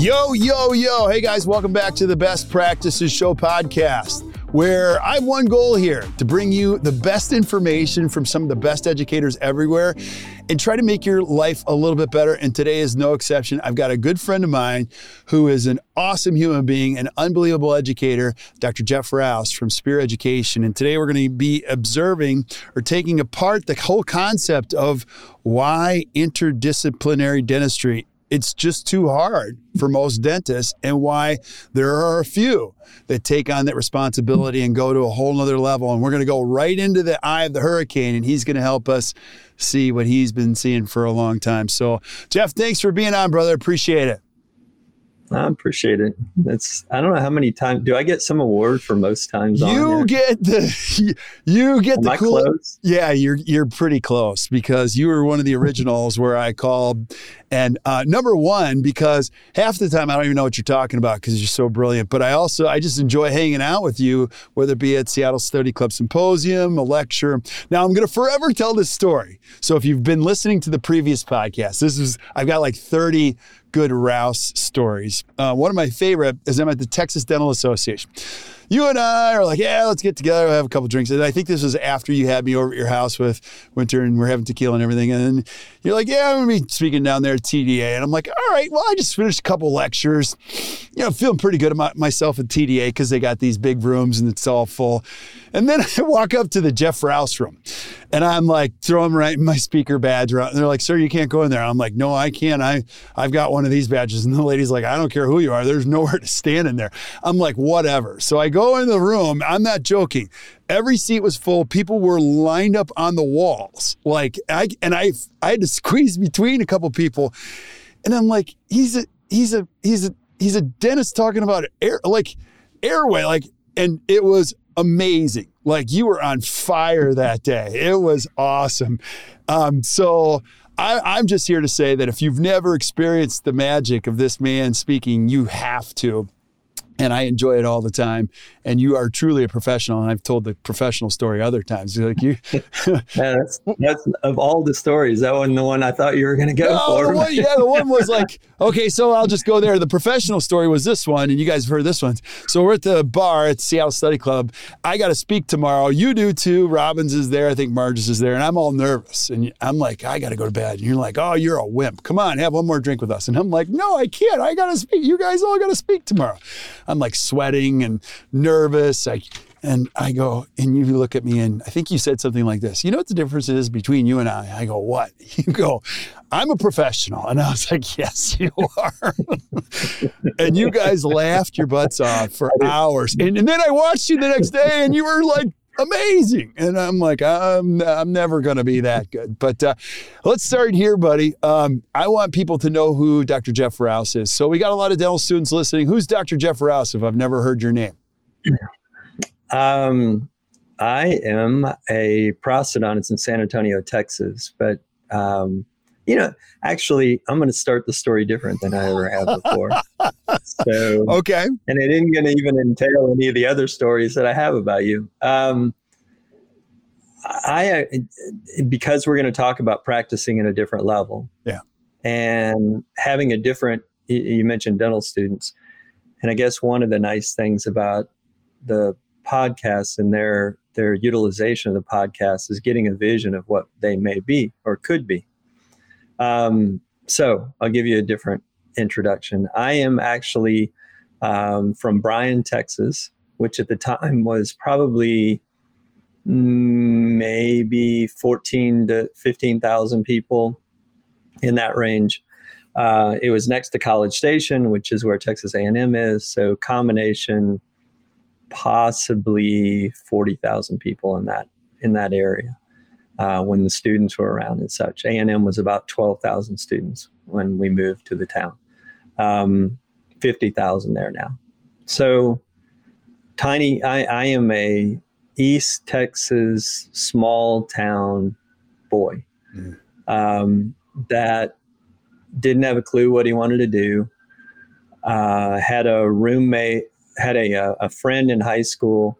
Yo, yo, yo. Hey guys, welcome back to the Best Practices Show podcast, where I have one goal here to bring you the best information from some of the best educators everywhere and try to make your life a little bit better. And today is no exception. I've got a good friend of mine who is an awesome human being, an unbelievable educator, Dr. Jeff Rouse from Spear Education. And today we're going to be observing or taking apart the whole concept of why interdisciplinary dentistry it's just too hard for most dentists and why there are a few that take on that responsibility and go to a whole nother level. And we're going to go right into the eye of the hurricane and he's going to help us see what he's been seeing for a long time. So, Jeff, thanks for being on, brother. Appreciate it. I appreciate it. It's I don't know how many times do I get some award for most times you get the you get Am the I cool close? yeah you're you're pretty close because you were one of the originals where I called and uh, number one because half the time I don't even know what you're talking about because you're so brilliant but I also I just enjoy hanging out with you whether it be at Seattle Study Club Symposium a lecture now I'm gonna forever tell this story so if you've been listening to the previous podcast this is I've got like 30 good Rouse stories. Uh, one of my favorite is I'm at the Texas Dental Association. You and I are like, yeah, let's get together, have a couple drinks. And I think this was after you had me over at your house with Winter and we're having tequila and everything. And then you're like, yeah, I'm gonna be speaking down there at TDA. And I'm like, all right, well, I just finished a couple lectures. You know, feeling pretty good about myself at TDA because they got these big rooms and it's all full. And then I walk up to the Jeff Rouse room and I'm like throwing right in my speaker badge around. And they're like, sir, you can't go in there. I'm like, no, I can't. I, I've got one of these badges. And the lady's like, I don't care who you are. There's nowhere to stand in there. I'm like, whatever. So I go in the room. I'm not joking. Every seat was full. People were lined up on the walls. Like I, and I, I had to squeeze between a couple people. And I'm like, he's a, he's a, he's a, he's a dentist talking about air, like airway, like, and it was amazing. Like you were on fire that day. It was awesome. Um, so I, I'm just here to say that if you've never experienced the magic of this man speaking, you have to. And I enjoy it all the time. And you are truly a professional. And I've told the professional story other times. Like you, Yeah, that's, that's of all the stories. That wasn't the one I thought you were going to go No, for. the one, yeah, the one was like, okay, so I'll just go there. The professional story was this one, and you guys have heard this one. So we're at the bar at Seattle Study Club. I got to speak tomorrow. You do too. Robbins is there. I think Margeas is there, and I'm all nervous. And I'm like, I got to go to bed. And you're like, oh, you're a wimp. Come on, have one more drink with us. And I'm like, no, I can't. I got to speak. You guys all got to speak tomorrow. I'm like sweating and nervous. I and I go, and you look at me, and I think you said something like this. You know what the difference is between you and I? I go, what? You go, I'm a professional. And I was like, yes, you are. and you guys laughed your butts off for hours. And, and then I watched you the next day, and you were like, amazing. And I'm like, I'm, I'm never going to be that good. But uh, let's start here, buddy. Um, I want people to know who Dr. Jeff Rouse is. So we got a lot of dental students listening. Who's Dr. Jeff Rouse if I've never heard your name? Um, I am a prosthodontist in San Antonio, Texas, but um, you know, actually, I'm going to start the story different than I ever have before. so, okay. And it isn't going to even entail any of the other stories that I have about you. Um, I, because we're going to talk about practicing at a different level. Yeah. And having a different, you mentioned dental students. And I guess one of the nice things about the podcast and their their utilization of the podcast is getting a vision of what they may be or could be. Um, so I'll give you a different introduction. I am actually um, from Bryan, Texas, which at the time was probably maybe 14 to 15,000 people in that range. Uh, it was next to College Station, which is where Texas A&M is. So combination, possibly 40,000 people in that in that area uh, when the students were around and such. A&M was about 12,000 students when we moved to the town. Um, 50,000 there now. So tiny. I, I am a East Texas small town boy mm. um, that didn't have a clue what he wanted to do. Uh, had a roommate, had a, a friend in high school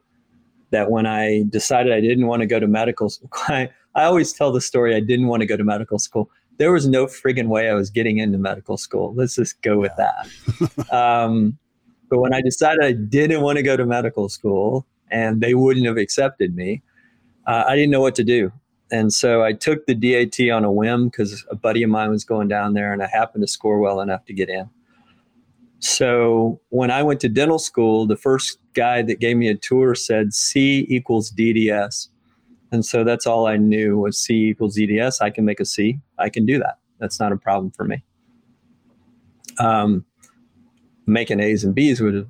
that when I decided I didn't want to go to medical school, I, I always tell the story I didn't want to go to medical school. There was no friggin' way I was getting into medical school. Let's just go with that. um, but when I decided I didn't want to go to medical school and they wouldn't have accepted me, uh, I didn't know what to do. And so I took the DAT on a whim because a buddy of mine was going down there and I happened to score well enough to get in. So when I went to dental school, the first guy that gave me a tour said C equals DDS. And so that's all I knew was C equals DDS. I can make a C. I can do that. That's not a problem for me. Um, making A's and B's would have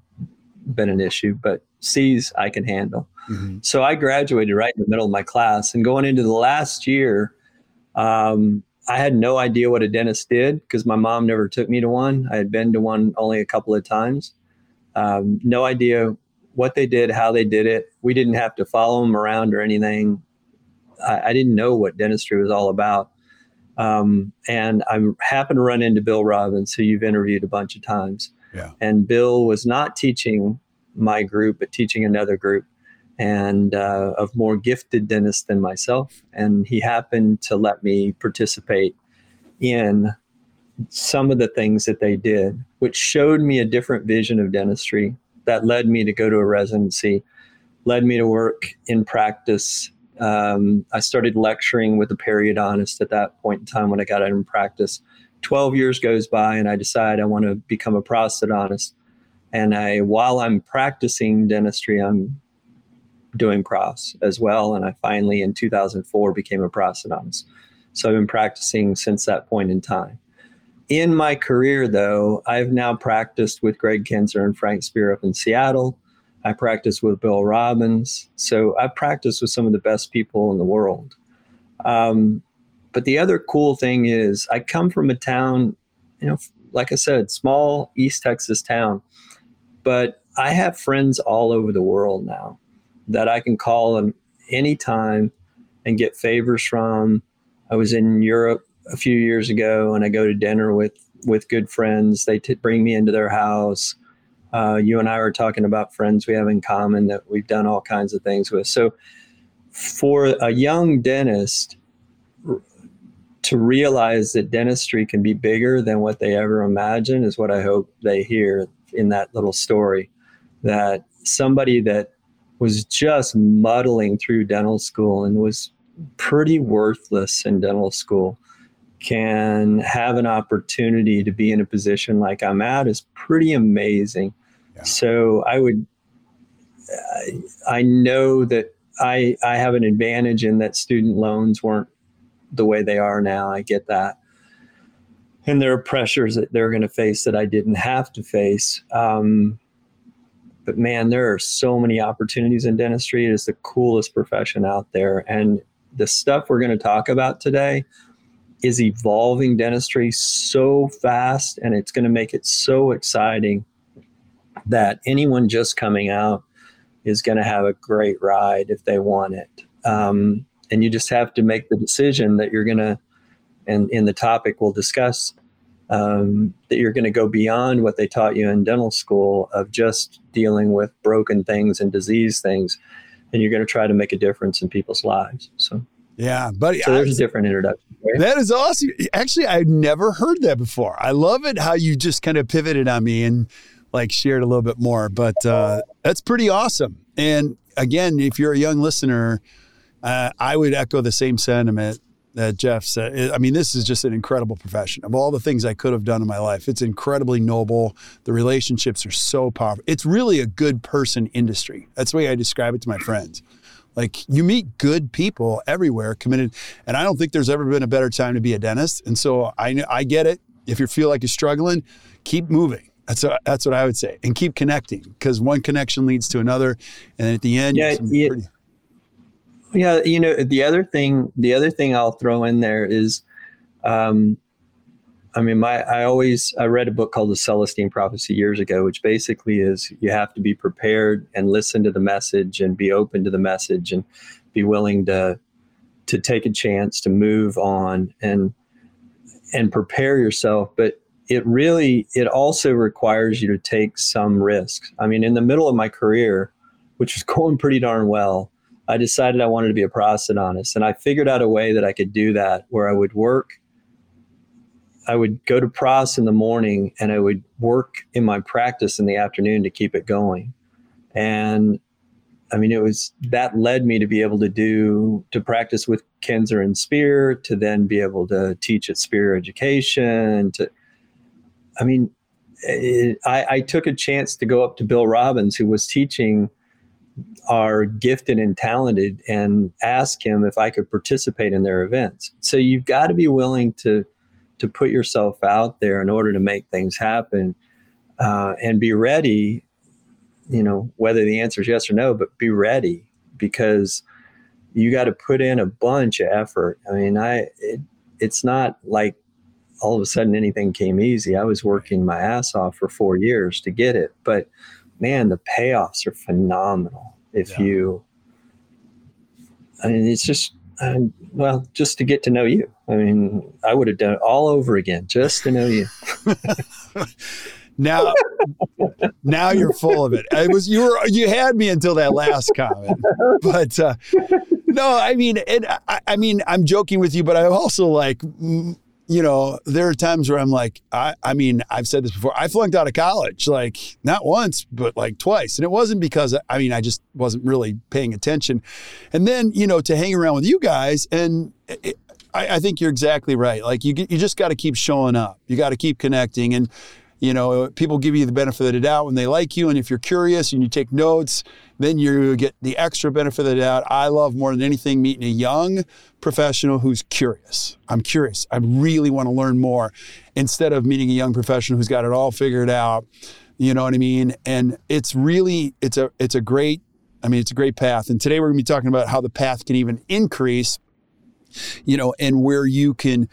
been an issue, but C's I can handle. Mm-hmm. So I graduated right in the middle of my class. And going into the last year, um, I had no idea what a dentist did because my mom never took me to one. I had been to one only a couple of times. Um, no idea what they did, how they did it. We didn't have to follow them around or anything. I, I didn't know what dentistry was all about. Um, and I happened to run into Bill Robbins, who you've interviewed a bunch of times. Yeah. And Bill was not teaching my group, but teaching another group and uh, of more gifted dentists than myself. And he happened to let me participate in some of the things that they did, which showed me a different vision of dentistry that led me to go to a residency, led me to work in practice. Um, I started lecturing with a periodontist at that point in time when I got out in practice. 12 years goes by and I decide I want to become a prosthodontist. And I, while I'm practicing dentistry, I'm doing pros as well. And I finally, in 2004, became a prosthodontist. So I've been practicing since that point in time. In my career, though, I've now practiced with Greg Kinzer and Frank Spear up in Seattle. I practice with Bill Robbins. So I've practiced with some of the best people in the world. Um, but the other cool thing is, I come from a town, you know, like I said, small East Texas town, but I have friends all over the world now that I can call them anytime and get favors from. I was in Europe a few years ago and I go to dinner with, with good friends. They t- bring me into their house. Uh, you and I were talking about friends we have in common that we've done all kinds of things with. So, for a young dentist, to realize that dentistry can be bigger than what they ever imagine is what I hope they hear in that little story. That somebody that was just muddling through dental school and was pretty worthless in dental school can have an opportunity to be in a position like I'm at is pretty amazing. So I would, I know that I I have an advantage in that student loans weren't the way they are now. I get that. And there are pressures that they're going to face that I didn't have to face. Um, but man, there are so many opportunities in dentistry. It is the coolest profession out there. And the stuff we're going to talk about today is evolving dentistry so fast and it's going to make it so exciting that anyone just coming out is going to have a great ride if they want it. Um, and you just have to make the decision that you're going to and in the topic we'll discuss um, that you're going to go beyond what they taught you in dental school of just dealing with broken things and disease things, and you're going to try to make a difference in people's lives. So. Yeah, buddy. So there's I, a different introduction. Right? That is awesome. Actually, I've never heard that before. I love it how you just kind of pivoted on me and like shared a little bit more. But uh, that's pretty awesome. And again, if you're a young listener, uh, I would echo the same sentiment that Jeff said. I mean, this is just an incredible profession. Of all the things I could have done in my life, it's incredibly noble. The relationships are so powerful. It's really a good person industry. That's the way I describe it to my friends. Like you meet good people everywhere, committed, and I don't think there's ever been a better time to be a dentist. And so I I get it. If you feel like you're struggling, keep moving. That's that's what I would say, and keep connecting because one connection leads to another, and at the end, yeah, yeah. Pretty- yeah, you know, the other thing, the other thing I'll throw in there is, um, I mean, my I always I read a book called The Celestine Prophecy years ago, which basically is you have to be prepared and listen to the message and be open to the message and be willing to to take a chance to move on and and prepare yourself. But it really it also requires you to take some risks. I mean, in the middle of my career, which was going pretty darn well, I decided I wanted to be a prosthodontist, and I figured out a way that I could do that where I would work. I would go to pros in the morning and I would work in my practice in the afternoon to keep it going. And I mean, it was that led me to be able to do to practice with Kinzer and Spear, to then be able to teach at Spear Education. To, I mean, it, I, I took a chance to go up to Bill Robbins, who was teaching are gifted and talented and ask him if I could participate in their events. So you've got to be willing to to put yourself out there in order to make things happen uh, and be ready. You know whether the answer is yes or no, but be ready because you got to put in a bunch of effort. I mean, I it, it's not like all of a sudden anything came easy. I was working my ass off for four years to get it, but man, the payoffs are phenomenal if yeah. you. I mean, it's just um, well, just to get to know you. I mean, I would have done it all over again just to know you. now, now you're full of it. It was you were you had me until that last comment, but uh, no, I mean, it, I, I mean, I'm joking with you, but I'm also like you know, there are times where I'm like, I, I mean, I've said this before. I flunked out of college, like not once, but like twice. And it wasn't because, I mean, I just wasn't really paying attention. And then, you know, to hang around with you guys, and it, I, I think you're exactly right. Like you, you just got to keep showing up. You got to keep connecting. And, you know, people give you the benefit of the doubt when they like you. And if you're curious and you take notes, then you get the extra benefit of the doubt. I love more than anything meeting a young professional who's curious. I'm curious. I really want to learn more instead of meeting a young professional who's got it all figured out. You know what I mean? And it's really, it's a, it's a great, I mean, it's a great path. And today we're going to be talking about how the path can even increase, you know, and where you can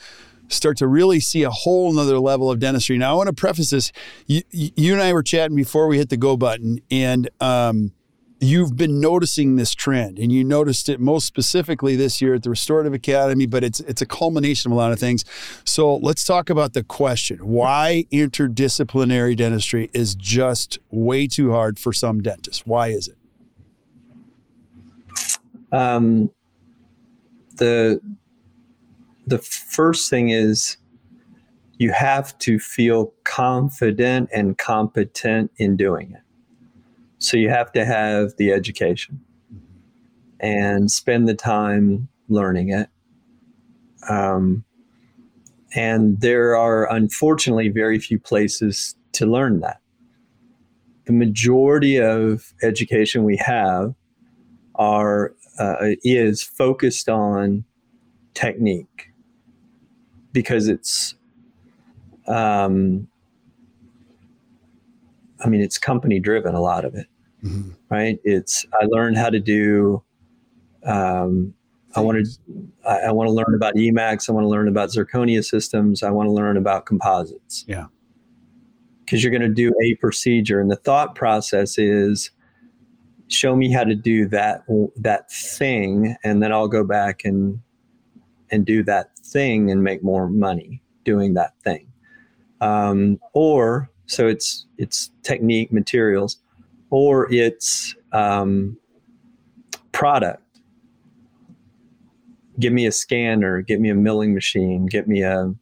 start to really see a whole nother level of dentistry. Now, I want to preface this. You, you and I were chatting before we hit the go button, and um, you've been noticing this trend, and you noticed it most specifically this year at the Restorative Academy. But it's it's a culmination of a lot of things. So let's talk about the question: Why interdisciplinary dentistry is just way too hard for some dentists? Why is it? Um, the the first thing is you have to feel confident and competent in doing it. So you have to have the education and spend the time learning it. Um, and there are unfortunately very few places to learn that. The majority of education we have are uh, is focused on technique because it's um, I mean, it's company driven, a lot of it, mm-hmm. right? It's, I learned how to do, um, I want to, I, I want to learn about Emax. I want to learn about zirconia systems. I want to learn about composites. Yeah. Cause you're going to do a procedure and the thought process is show me how to do that, that thing. And then I'll go back and, and do that thing and make more money doing that thing. Um, or so it's it's technique materials, or it's um, product. Give me a scanner, get me a milling machine, get me a,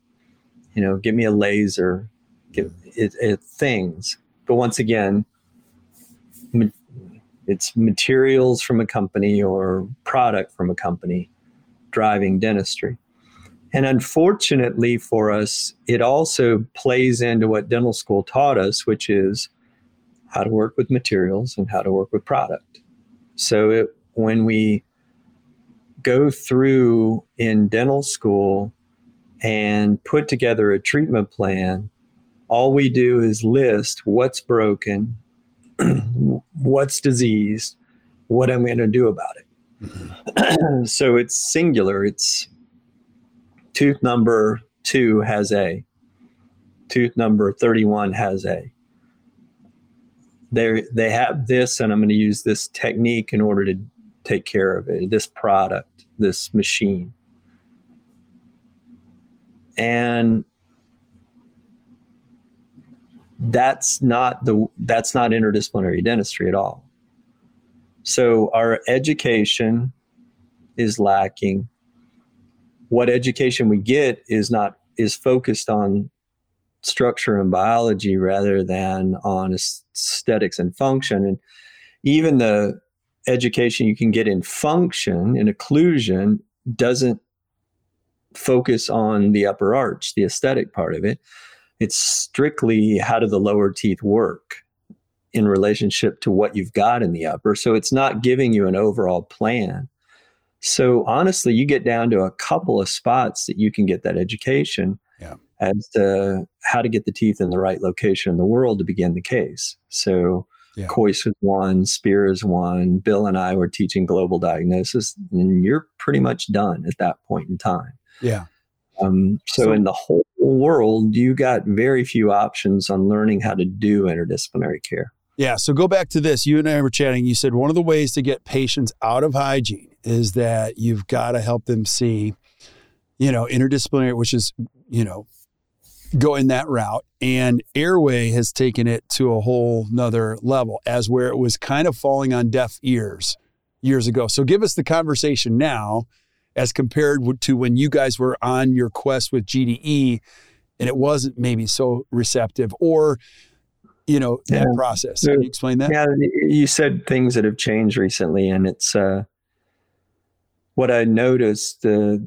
you know, get me a laser, get it, it things. But once again, it's materials from a company or product from a company driving dentistry. And unfortunately for us, it also plays into what dental school taught us, which is how to work with materials and how to work with product. So it, when we go through in dental school and put together a treatment plan, all we do is list what's broken, what's diseased, what I'm going to do about it. Mm-hmm. so it's singular. It's tooth number two has a, tooth number 31 has a. They they have this, and I'm going to use this technique in order to take care of it. This product, this machine, and that's not the that's not interdisciplinary dentistry at all. So our education is lacking. What education we get is not is focused on structure and biology rather than on aesthetics and function. And even the education you can get in function in occlusion doesn't focus on the upper arch, the aesthetic part of it. It's strictly how do the lower teeth work in relationship to what you've got in the upper. So it's not giving you an overall plan. So honestly, you get down to a couple of spots that you can get that education yeah. as to how to get the teeth in the right location in the world to begin the case. So yeah. Kois was one, Spear is one. Bill and I were teaching global diagnosis, and you're pretty much done at that point in time. Yeah. Um, so, so, in the whole world, you got very few options on learning how to do interdisciplinary care. Yeah. So go back to this. You and I were chatting. You said one of the ways to get patients out of hygiene is that you've got to help them see, you know, interdisciplinary, which is, you know, going that route. And airway has taken it to a whole nother level as where it was kind of falling on deaf ears years ago. So give us the conversation now as compared to when you guys were on your quest with GDE and it wasn't maybe so receptive or you know that yeah. process can you explain that yeah you said things that have changed recently and it's uh, what i noticed uh,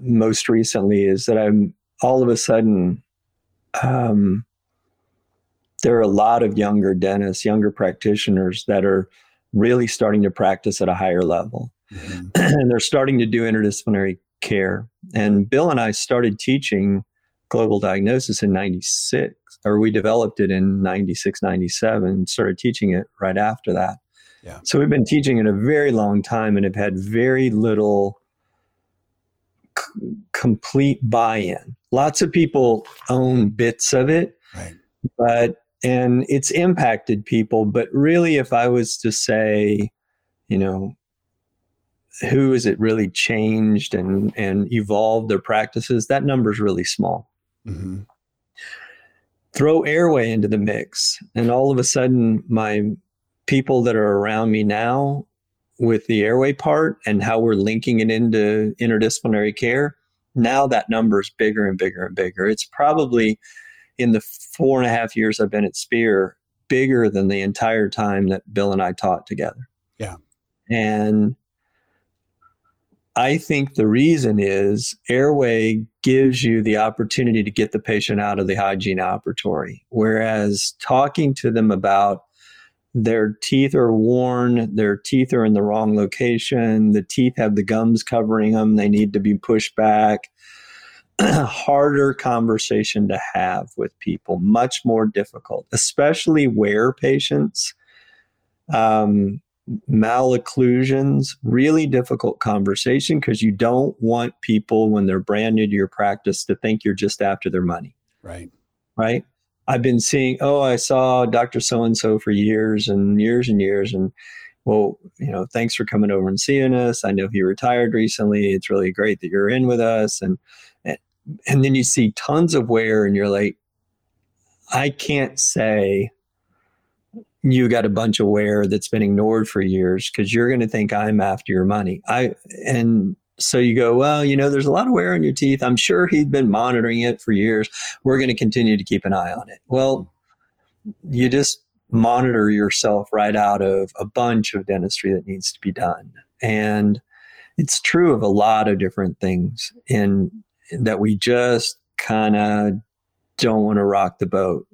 most recently is that i'm all of a sudden um, there are a lot of younger dentists younger practitioners that are really starting to practice at a higher level mm-hmm. and they're starting to do interdisciplinary care. And Bill and I started teaching global diagnosis in 96, or we developed it in 96, 97, started teaching it right after that. Yeah. So we've been teaching it a very long time and have had very little c- complete buy in. Lots of people own bits of it, right. but and it's impacted people. But really, if I was to say, you know, who has it really changed and and evolved their practices that number is really small mm-hmm. throw airway into the mix and all of a sudden my people that are around me now with the airway part and how we're linking it into interdisciplinary care now that number is bigger and bigger and bigger. It's probably in the four and a half years i've been at spear bigger than the entire time that bill and i taught together. Yeah. And I think the reason is airway gives you the opportunity to get the patient out of the hygiene operatory. Whereas talking to them about their teeth are worn, their teeth are in the wrong location, the teeth have the gums covering them, they need to be pushed back. Harder conversation to have with people, much more difficult, especially where patients. Um, malocclusions, really difficult conversation because you don't want people when they're brand new to your practice to think you're just after their money. Right. Right. I've been seeing, oh, I saw Dr. So and so for years and years and years. And well, you know, thanks for coming over and seeing us. I know he retired recently. It's really great that you're in with us. And, and, and then you see tons of wear and you're like, I can't say you got a bunch of wear that's been ignored for years because you're going to think I'm after your money. I, and so you go, well, you know, there's a lot of wear on your teeth. I'm sure he'd been monitoring it for years. We're going to continue to keep an eye on it. Well, you just monitor yourself right out of a bunch of dentistry that needs to be done. And it's true of a lot of different things in that we just kind of don't want to rock the boat.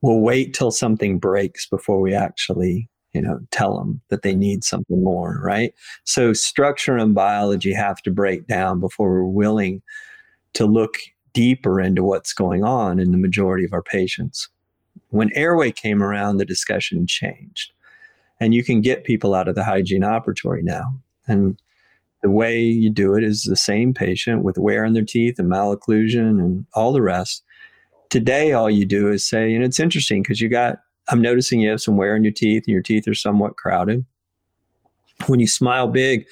We'll wait till something breaks before we actually, you know, tell them that they need something more, right? So structure and biology have to break down before we're willing to look deeper into what's going on in the majority of our patients. When airway came around, the discussion changed. And you can get people out of the hygiene operatory now. And the way you do it is the same patient with wear in their teeth and malocclusion and all the rest. Today, all you do is say, and it's interesting because you got, I'm noticing you have some wear in your teeth and your teeth are somewhat crowded. When you smile big,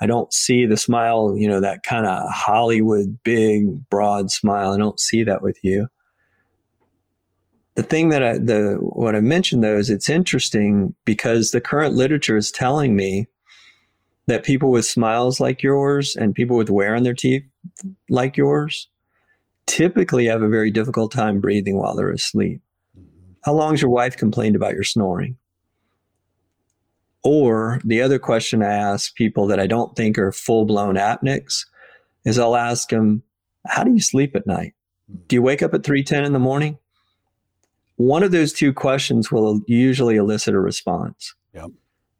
I don't see the smile, you know, that kind of Hollywood big, broad smile. I don't see that with you the thing that I, the what I mentioned though is it's interesting because the current literature is telling me that people with smiles like yours and people with wear on their teeth like yours typically have a very difficult time breathing while they're asleep. How long has your wife complained about your snoring? Or the other question I ask people that I don't think are full blown apneics is I'll ask them, How do you sleep at night? Do you wake up at 3:10 in the morning? one of those two questions will usually elicit a response. Yep.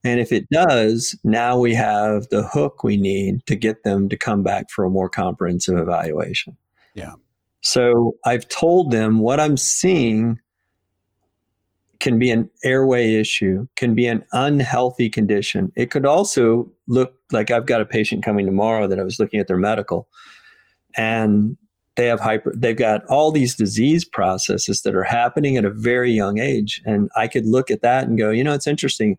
And if it does, now we have the hook we need to get them to come back for a more comprehensive evaluation. Yeah. So I've told them what I'm seeing can be an airway issue, can be an unhealthy condition. It could also look like I've got a patient coming tomorrow that I was looking at their medical and they have hyper they've got all these disease processes that are happening at a very young age and i could look at that and go you know it's interesting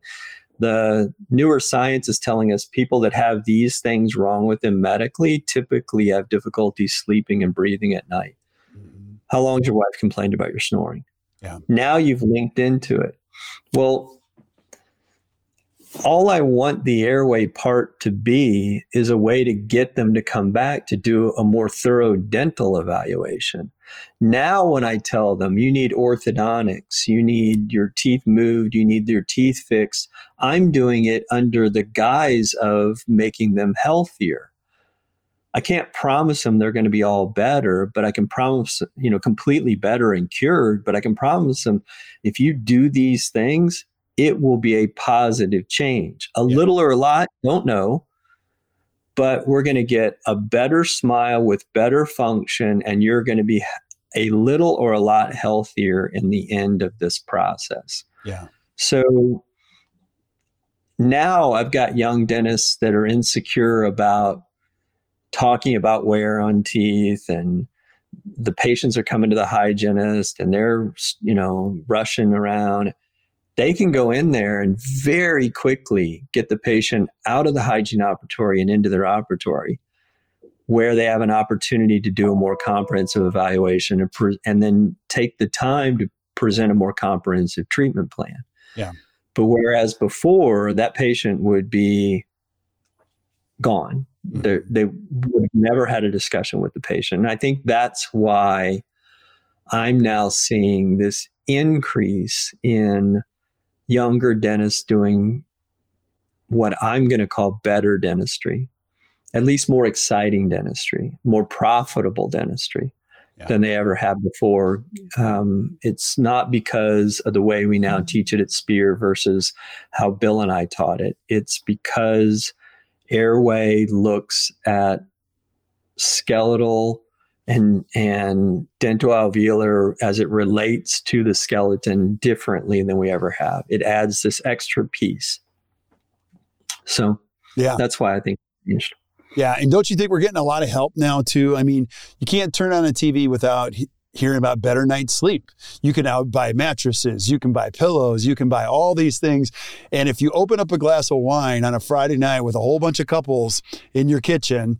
the newer science is telling us people that have these things wrong with them medically typically have difficulty sleeping and breathing at night mm-hmm. how long has your wife complained about your snoring yeah now you've linked into it well all I want the airway part to be is a way to get them to come back to do a more thorough dental evaluation. Now, when I tell them you need orthodontics, you need your teeth moved, you need your teeth fixed, I'm doing it under the guise of making them healthier. I can't promise them they're going to be all better, but I can promise, you know, completely better and cured. But I can promise them if you do these things, it will be a positive change. A yeah. little or a lot, don't know. But we're going to get a better smile with better function, and you're going to be a little or a lot healthier in the end of this process. Yeah. So now I've got young dentists that are insecure about talking about wear on teeth and the patients are coming to the hygienist and they're you know rushing around they can go in there and very quickly get the patient out of the hygiene operatory and into their operatory where they have an opportunity to do a more comprehensive evaluation and, pre- and then take the time to present a more comprehensive treatment plan. Yeah. But whereas before that patient would be gone, they would have never had a discussion with the patient. And I think that's why I'm now seeing this increase in younger dentists doing what I'm going to call better dentistry, at least more exciting dentistry, more profitable dentistry yeah. than they ever have before. Um, it's not because of the way we now teach it at Spear versus how Bill and I taught it. It's because Airway looks at skeletal and and dental alveolar as it relates to the skeleton differently than we ever have. It adds this extra piece. So yeah, that's why I think. Yeah, and don't you think we're getting a lot of help now too? I mean, you can't turn on a TV without hearing about better night's sleep. You can now buy mattresses, you can buy pillows, you can buy all these things. And if you open up a glass of wine on a Friday night with a whole bunch of couples in your kitchen,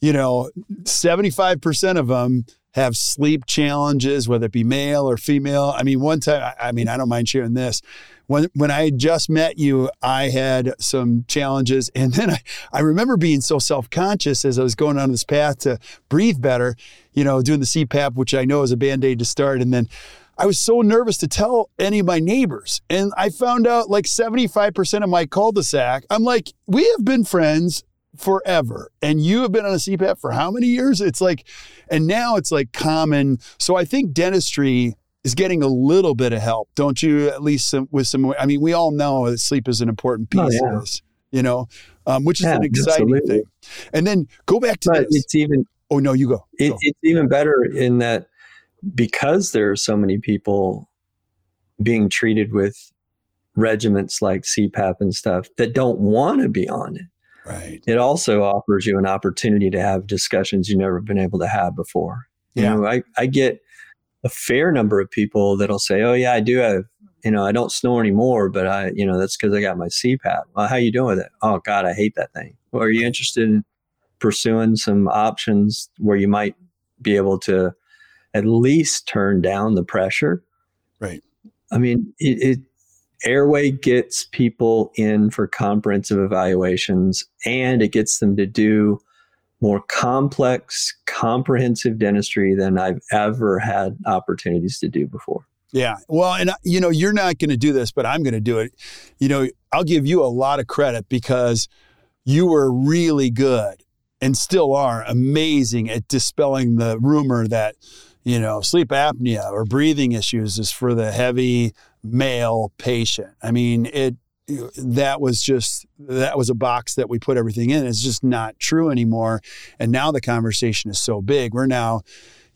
you know, 75% of them have sleep challenges, whether it be male or female. I mean, one time, I mean, I don't mind sharing this. When when I just met you, I had some challenges. And then I, I remember being so self-conscious as I was going on this path to breathe better, you know, doing the CPAP, which I know is a band-aid to start. And then I was so nervous to tell any of my neighbors. And I found out like 75% of my cul-de-sac, I'm like, we have been friends forever. And you have been on a CPAP for how many years? It's like, and now it's like common. So I think dentistry is getting a little bit of help, don't you? At least some, with some, I mean, we all know that sleep is an important oh, piece oh, yeah. of this, you know, um, which is yeah, an exciting absolutely. thing. And then go back to but this. It's even, oh, no, you go. It, go. It's even better in that because there are so many people being treated with regiments like CPAP and stuff that don't want to be on it Right. It also offers you an opportunity to have discussions you've never been able to have before. Yeah. You know, I, I get a fair number of people that'll say, Oh yeah, I do have, you know, I don't snore anymore, but I, you know, that's because I got my CPAP. Well, how you doing with it? Oh God, I hate that thing. Well, are you interested in pursuing some options where you might be able to at least turn down the pressure? Right. I mean, it, it Airway gets people in for comprehensive evaluations and it gets them to do more complex, comprehensive dentistry than I've ever had opportunities to do before. Yeah. Well, and uh, you know, you're not going to do this, but I'm going to do it. You know, I'll give you a lot of credit because you were really good and still are amazing at dispelling the rumor that, you know, sleep apnea or breathing issues is for the heavy male patient. I mean, it that was just that was a box that we put everything in. It's just not true anymore. And now the conversation is so big. We're now,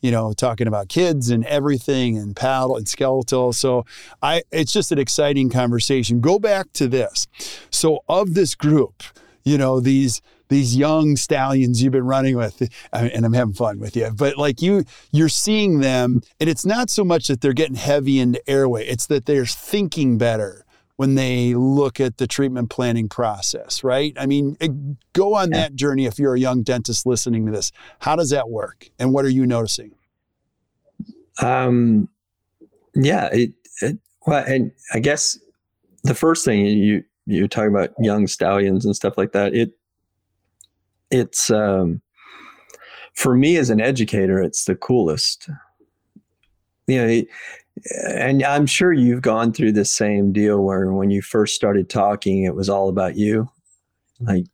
you know, talking about kids and everything and palatal and skeletal. So I it's just an exciting conversation. Go back to this. So of this group, you know, these these young stallions you've been running with and I'm having fun with you but like you you're seeing them and it's not so much that they're getting heavy into airway it's that they're thinking better when they look at the treatment planning process right? I mean eh, go on that journey if you're a young dentist listening to this. How does that work and what are you noticing? Um yeah it, it well and I guess the first thing you you talk about young stallions and stuff like that it it's um, for me as an educator, it's the coolest. You know, and I'm sure you've gone through the same deal where when you first started talking, it was all about you. Like,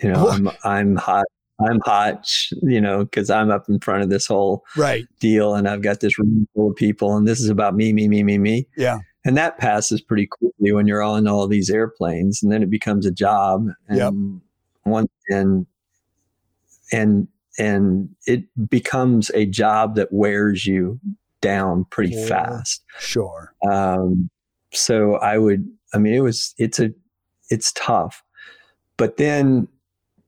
you know, I'm I'm hot. I'm hot, you know, because I'm up in front of this whole right deal, and I've got this room full of people, and this is about me, me, me, me, me. Yeah, and that passes pretty quickly when you're on all these airplanes, and then it becomes a job. And yep one and and and it becomes a job that wears you down pretty yeah, fast. Sure. Um, so I would, I mean, it was, it's a, it's tough, but then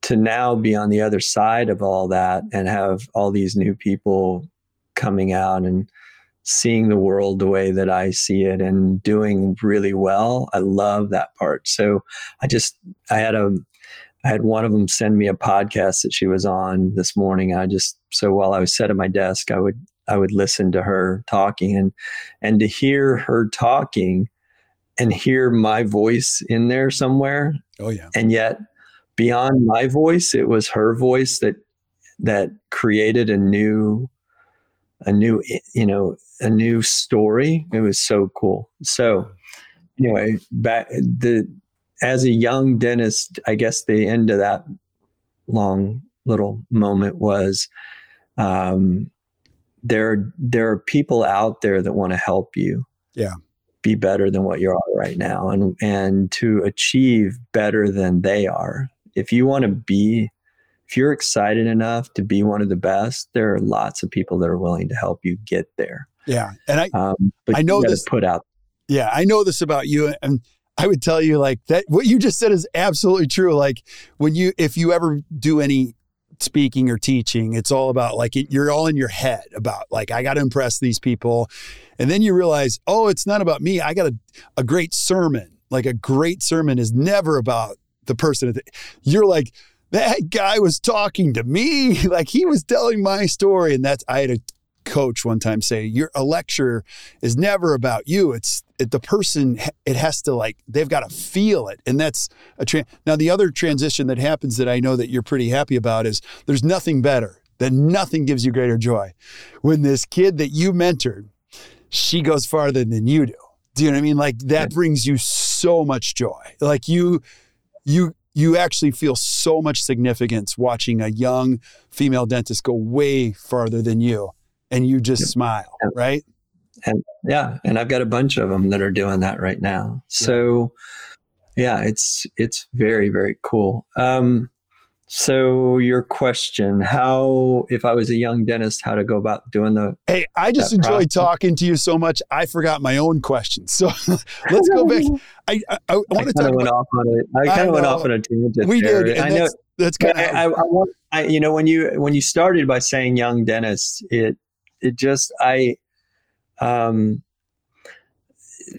to now be on the other side of all that and have all these new people coming out and seeing the world the way that I see it and doing really well. I love that part. So I just, I had a, I had one of them send me a podcast that she was on this morning. I just so while I was sat at my desk, I would I would listen to her talking and and to hear her talking and hear my voice in there somewhere. Oh yeah. And yet beyond my voice, it was her voice that that created a new a new you know a new story. It was so cool. So anyway, back the as a young dentist, I guess the end of that long little moment was um, there there are people out there that want to help you yeah be better than what you are right now and and to achieve better than they are if you want to be if you're excited enough to be one of the best there are lots of people that are willing to help you get there yeah and i um, i know this put out yeah i know this about you and I would tell you like that what you just said is absolutely true. Like when you if you ever do any speaking or teaching. It's all about like it, you're all in your head about like I got to impress these people, and then you realize, oh, it's not about me. I got a a great sermon. Like a great sermon is never about the person. You're like that guy was talking to me, like he was telling my story, and that's I had a coach one time say your a lecture is never about you. It's it, the person it has to like they've got to feel it. And that's a tra- now the other transition that happens that i know that you're pretty happy about is there's nothing better that nothing gives you greater joy. When this kid that you mentored she goes farther than you do. Do you know what i mean? Like that brings you so much joy. Like you you you actually feel so much significance watching a young female dentist go way farther than you and you just smile, right? And yeah, and I've got a bunch of them that are doing that right now. So yeah, it's it's very very cool. Um, so your question, how if I was a young dentist, how to go about doing the Hey, I just enjoy talking to you so much. I forgot my own questions. So let's go back. I I, I want to talk went about, off on it. I kind of went off on a tangent. We there. did. I know that's kind of I, I, want I, you know when you when you started by saying young dentist, it it just I um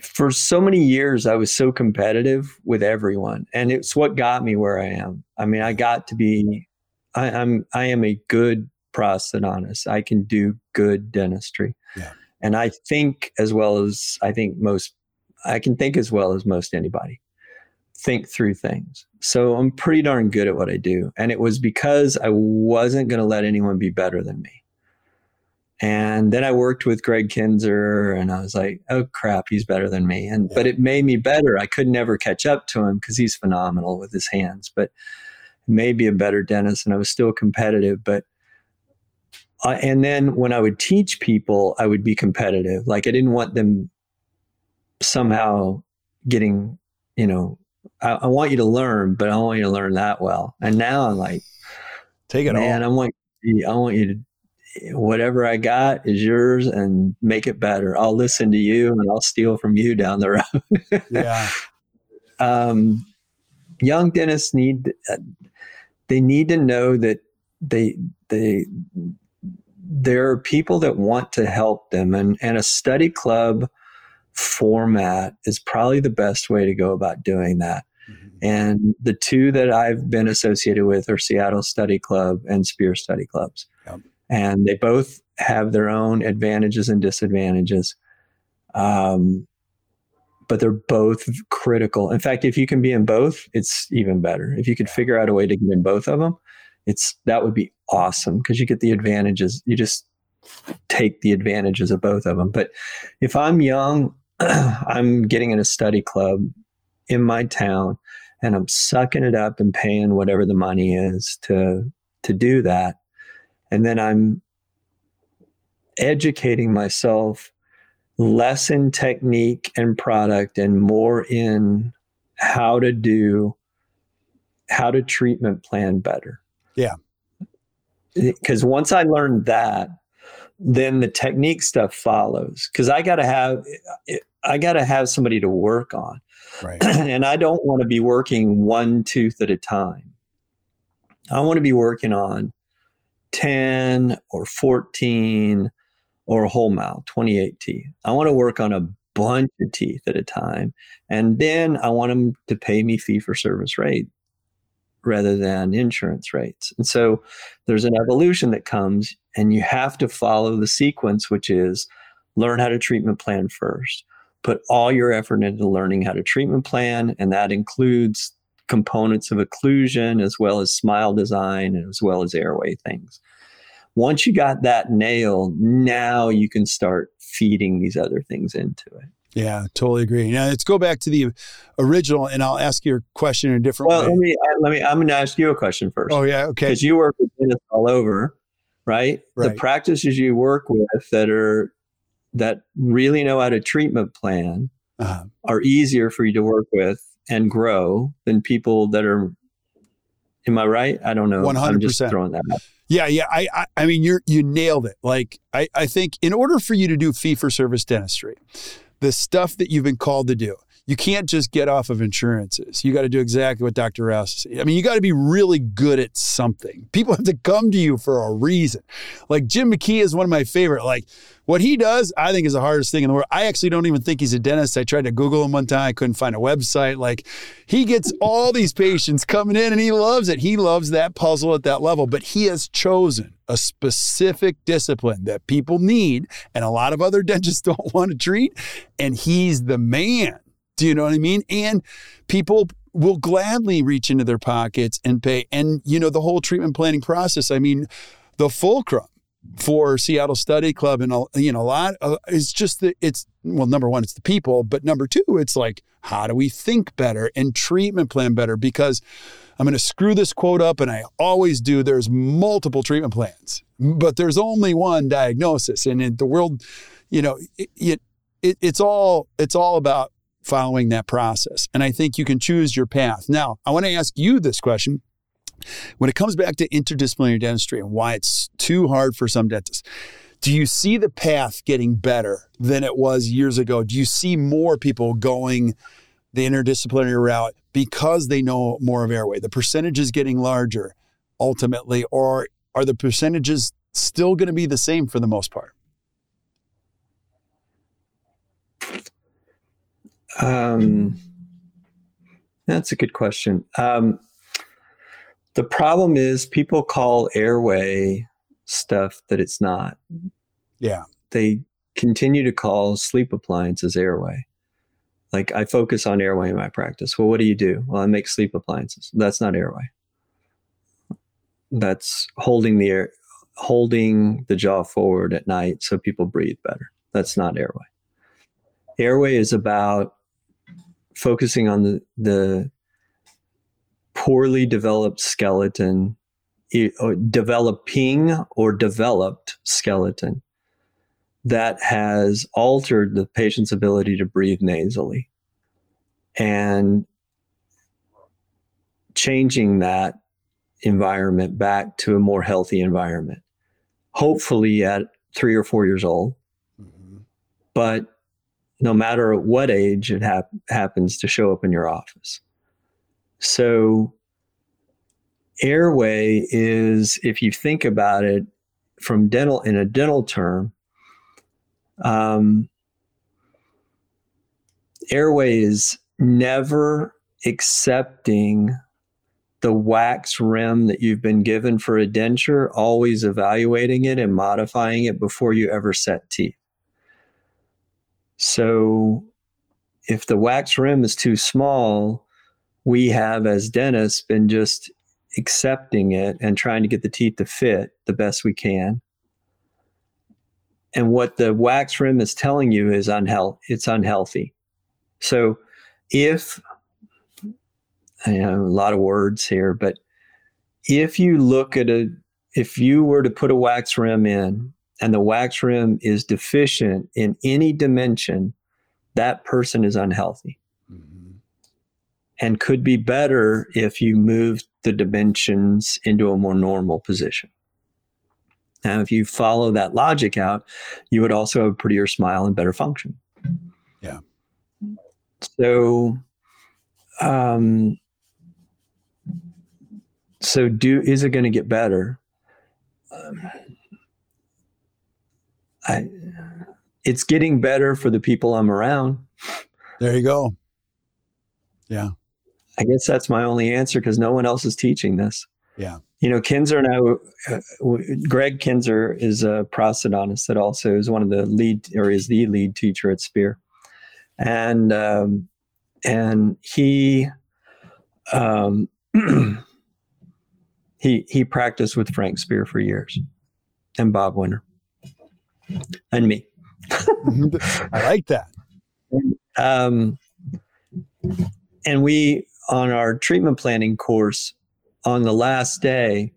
for so many years I was so competitive with everyone and it's what got me where I am. I mean I got to be I, I'm I am a good prosthodontist. I can do good dentistry. Yeah. And I think as well as I think most I can think as well as most anybody. Think through things. So I'm pretty darn good at what I do. And it was because I wasn't going to let anyone be better than me. And then I worked with Greg Kinzer and I was like, oh crap, he's better than me. And yeah. but it made me better. I could never catch up to him because he's phenomenal with his hands, but maybe a better dentist and I was still competitive. But uh, and then when I would teach people, I would be competitive. Like I didn't want them somehow getting, you know, I, I want you to learn, but I want you to learn that well. And now I'm like, take it man, all. I want I want you to whatever I got is yours and make it better. I'll listen to you and I'll steal from you down the road. yeah. Um, young dentists need they need to know that they they there are people that want to help them and and a study club format is probably the best way to go about doing that. Mm-hmm. And the two that I've been associated with are Seattle Study Club and Spear Study Clubs. Yep and they both have their own advantages and disadvantages. Um, but they're both critical. In fact, if you can be in both, it's even better. If you could figure out a way to get in both of them, it's that would be awesome because you get the advantages. You just take the advantages of both of them. But if I'm young, I'm getting in a study club in my town and I'm sucking it up and paying whatever the money is to to do that and then I'm educating myself less in technique and product and more in how to do how to treatment plan better. Yeah. Because once I learned that, then the technique stuff follows. Because I got to have, I got to have somebody to work on, right. and I don't want to be working one tooth at a time. I want to be working on 10 or 14 or a whole mouth, 28 teeth. I want to work on a bunch of teeth at a time. And then I want them to pay me fee for service rate rather than insurance rates. And so there's an evolution that comes, and you have to follow the sequence, which is learn how to treatment plan first. Put all your effort into learning how to treatment plan, and that includes components of occlusion as well as smile design and as well as airway things. Once you got that nailed, now you can start feeding these other things into it. Yeah, totally agree. Now let's go back to the original, and I'll ask your question in a different way. well, way. Let me, let me. I'm going to ask you a question first. Oh yeah, okay. Because you work with dentists all over, right? right? The practices you work with that are that really know how to treatment plan uh-huh. are easier for you to work with and grow than people that are. Am I right? I don't know. One hundred percent. Throwing that out. Yeah, yeah. I, I, I mean, you're you nailed it. Like, I, I think in order for you to do fee for service dentistry, the stuff that you've been called to do, you can't just get off of insurances. You got to do exactly what Dr. Rouse said. I mean, you got to be really good at something. People have to come to you for a reason. Like Jim McKee is one of my favorite. Like what he does, I think is the hardest thing in the world. I actually don't even think he's a dentist. I tried to Google him one time. I couldn't find a website. Like he gets all these patients coming in and he loves it. He loves that puzzle at that level, but he has chosen a specific discipline that people need and a lot of other dentists don't want to treat. And he's the man do you know what I mean? And people will gladly reach into their pockets and pay. And, you know, the whole treatment planning process, I mean, the fulcrum for Seattle Study Club and, you know, a lot of, it's just that it's, well, number one, it's the people, but number two, it's like, how do we think better and treatment plan better? Because I'm going to screw this quote up, and I always do. There's multiple treatment plans, but there's only one diagnosis. And in the world, you know, it, it, it's all it's all about following that process. And I think you can choose your path. Now, I want to ask you this question. When it comes back to interdisciplinary dentistry and why it's too hard for some dentists, do you see the path getting better than it was years ago? Do you see more people going the interdisciplinary route because they know more of airway? The percentage is getting larger ultimately, or are the percentages still going to be the same for the most part? Um, that's a good question. Um, the problem is people call airway stuff that it's not. Yeah. They continue to call sleep appliances airway. Like I focus on airway in my practice. Well, what do you do? Well, I make sleep appliances. That's not airway. That's holding the air, holding the jaw forward at night so people breathe better. That's not airway. Airway is about focusing on the, the poorly developed skeleton, developing or developed skeleton that has altered the patient's ability to breathe nasally and changing that environment back to a more healthy environment, hopefully at three or four years old. Mm-hmm. But no matter what age it hap- happens to show up in your office. So, airway is, if you think about it from dental in a dental term, um, airway is never accepting the wax rim that you've been given for a denture, always evaluating it and modifying it before you ever set teeth. So if the wax rim is too small, we have as dentists been just accepting it and trying to get the teeth to fit the best we can. And what the wax rim is telling you is unhealthy. It's unhealthy. So if a lot of words here, but if you look at a if you were to put a wax rim in and the wax rim is deficient in any dimension, that person is unhealthy mm-hmm. and could be better if you move the dimensions into a more normal position. Now, if you follow that logic out, you would also have a prettier smile and better function. Yeah. So, um, so do is it going to get better? Um, I, it's getting better for the people I'm around. There you go. Yeah. I guess that's my only answer because no one else is teaching this. Yeah. You know, Kinzer and I, uh, Greg Kinzer is a prosthodontist that also is one of the lead or is the lead teacher at Spear. And, um, and he, um, he, he practiced with Frank Spear for years and Bob Winter and me. I like that. Um, and we, on our treatment planning course, on the last day,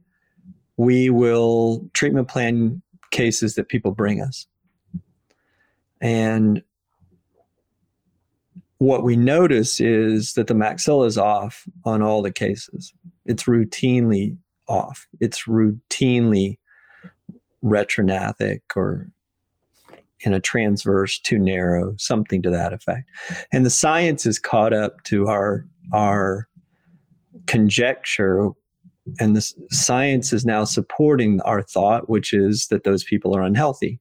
we will treatment plan cases that people bring us. And what we notice is that the maxilla is off on all the cases. It's routinely off. It's routinely retrognathic or in a transverse too narrow, something to that effect. And the science is caught up to our our conjecture and the science is now supporting our thought which is that those people are unhealthy.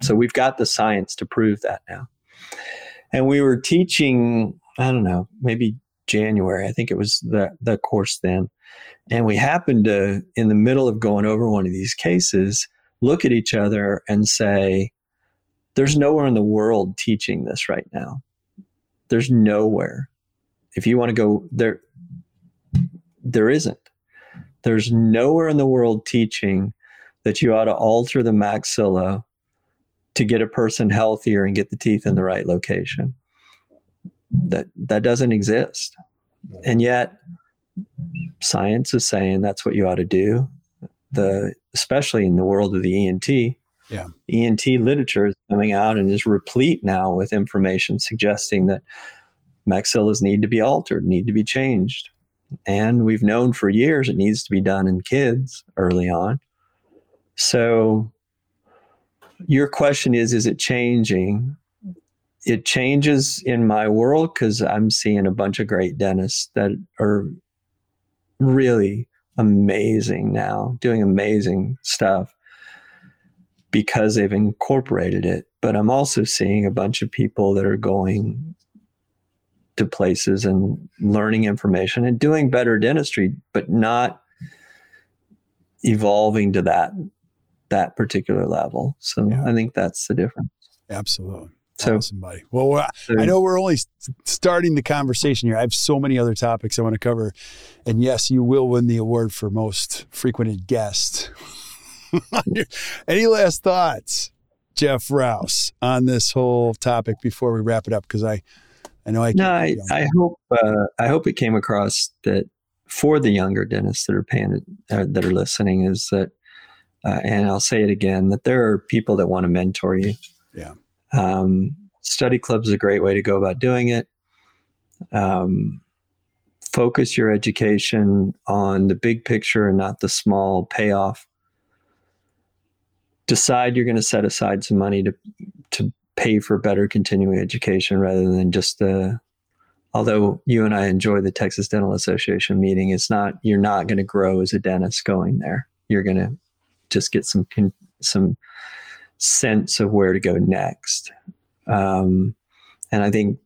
So we've got the science to prove that now. And we were teaching i don't know maybe january i think it was the, the course then. And we happened to in the middle of going over one of these cases look at each other and say there's nowhere in the world teaching this right now there's nowhere if you want to go there there isn't there's nowhere in the world teaching that you ought to alter the maxilla to get a person healthier and get the teeth in the right location. That that doesn't exist. And yet science is saying that's what you ought to do. The especially in the world of the ENT. Yeah. ENT literature is coming out and is replete now with information suggesting that maxillas need to be altered, need to be changed. And we've known for years it needs to be done in kids early on. So your question is is it changing? It changes in my world because I'm seeing a bunch of great dentists that are really amazing now, doing amazing stuff because they've incorporated it. But I'm also seeing a bunch of people that are going to places and learning information and doing better dentistry, but not evolving to that that particular level. So yeah. I think that's the difference. Absolutely. So, awesome, buddy. Well, I know we're only starting the conversation here. I have so many other topics I want to cover. And yes, you will win the award for most frequented guest. Any last thoughts, Jeff Rouse, on this whole topic before we wrap it up? Because I, I know I. No, I, I hope uh, I hope it came across that for the younger dentists that are paying uh, that are listening is that, uh, and I'll say it again that there are people that want to mentor you. Yeah. Um, study club is a great way to go about doing it. Um, focus your education on the big picture and not the small payoff. Decide you're going to set aside some money to to pay for better continuing education rather than just the although you and I enjoy the Texas Dental Association meeting, it's not you're not going to grow as a dentist going there. You're going to just get some some sense of where to go next. Um, and I think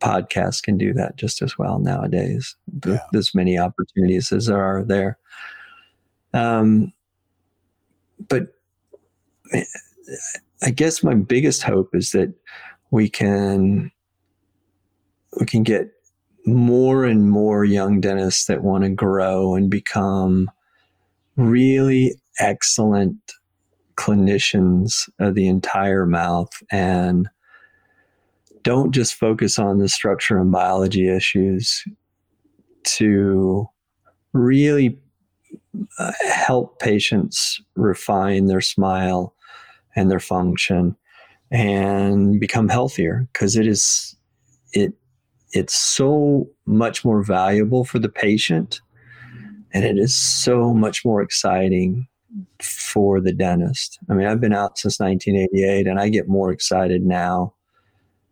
podcasts can do that just as well nowadays. Yeah. There's many opportunities as there are there. Um, but I guess my biggest hope is that we can we can get more and more young dentists that want to grow and become really excellent clinicians of the entire mouth and don't just focus on the structure and biology issues to really uh, help patients refine their smile and their function and become healthier because it is it it's so much more valuable for the patient and it is so much more exciting for the dentist. I mean, I've been out since 1988 and I get more excited now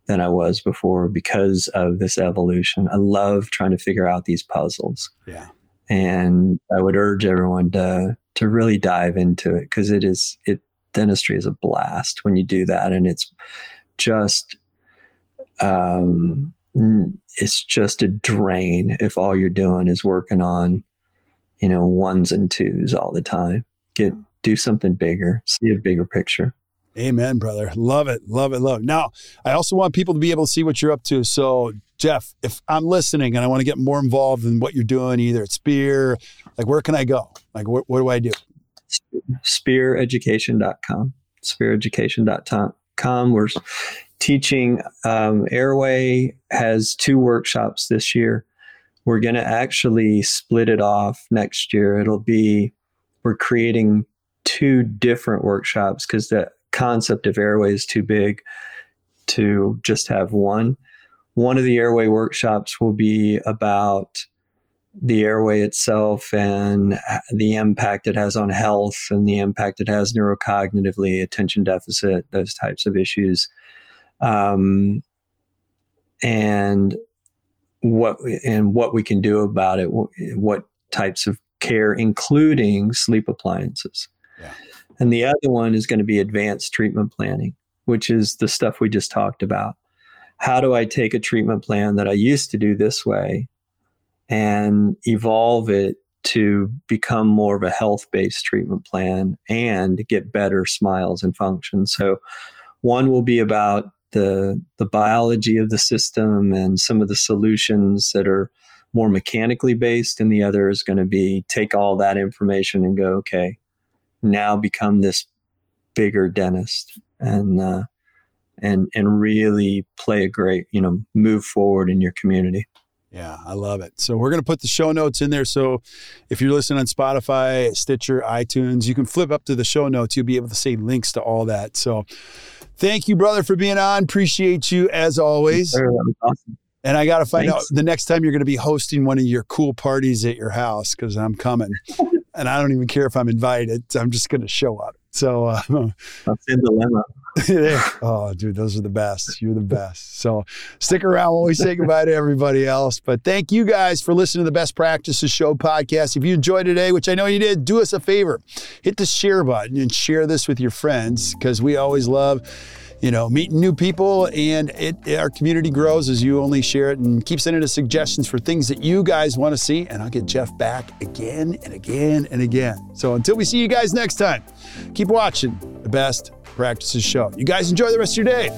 than I was before because of this evolution. I love trying to figure out these puzzles. Yeah. And I would urge everyone to to really dive into it because it is it dentistry is a blast when you do that and it's just um, it's just a drain if all you're doing is working on you know ones and twos all the time. Get do something bigger see a bigger picture. Amen brother. Love it love it love it. Now i also want people to be able to see what you're up to. So jeff if i'm listening and i want to get more involved in what you're doing either at spear like where can i go? Like what, what do i do speareducation.com. Speareducation.com. We're teaching um, Airway has two workshops this year. We're going to actually split it off next year. It'll be, we're creating two different workshops because the concept of Airway is too big to just have one. One of the Airway workshops will be about the airway itself and the impact it has on health and the impact it has neurocognitively, attention deficit, those types of issues. Um, and what and what we can do about it, what types of care, including sleep appliances. Yeah. And the other one is going to be advanced treatment planning, which is the stuff we just talked about. How do I take a treatment plan that I used to do this way and evolve it to become more of a health based treatment plan and get better smiles and function? So, one will be about the the biology of the system and some of the solutions that are more mechanically based and the other is going to be take all that information and go okay now become this bigger dentist and uh, and and really play a great you know move forward in your community yeah, I love it. So we're going to put the show notes in there. So if you're listening on Spotify, Stitcher, iTunes, you can flip up to the show notes. You'll be able to see links to all that. So thank you, brother, for being on. Appreciate you as always. Awesome. And I got to find Thanks. out the next time you're going to be hosting one of your cool parties at your house because I'm coming. and I don't even care if I'm invited. I'm just going to show up. So uh, that's in dilemma. oh, dude, those are the best. You're the best. So stick around while we say goodbye to everybody else. But thank you guys for listening to the Best Practices Show podcast. If you enjoyed today, which I know you did, do us a favor hit the share button and share this with your friends because we always love you know, meeting new people and it, our community grows as you only share it and keep sending us suggestions for things that you guys want to see. And I'll get Jeff back again and again and again. So until we see you guys next time, keep watching the best practices show. You guys enjoy the rest of your day.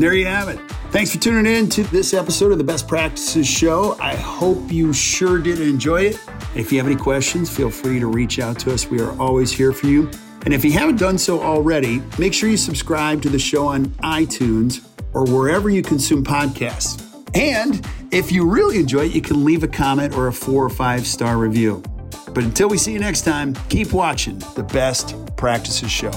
there you have it. Thanks for tuning in to this episode of the Best Practices Show. I hope you sure did enjoy it. If you have any questions, feel free to reach out to us. We are always here for you. And if you haven't done so already, make sure you subscribe to the show on iTunes or wherever you consume podcasts. And if you really enjoy it, you can leave a comment or a four or five star review. But until we see you next time, keep watching the Best Practices Show.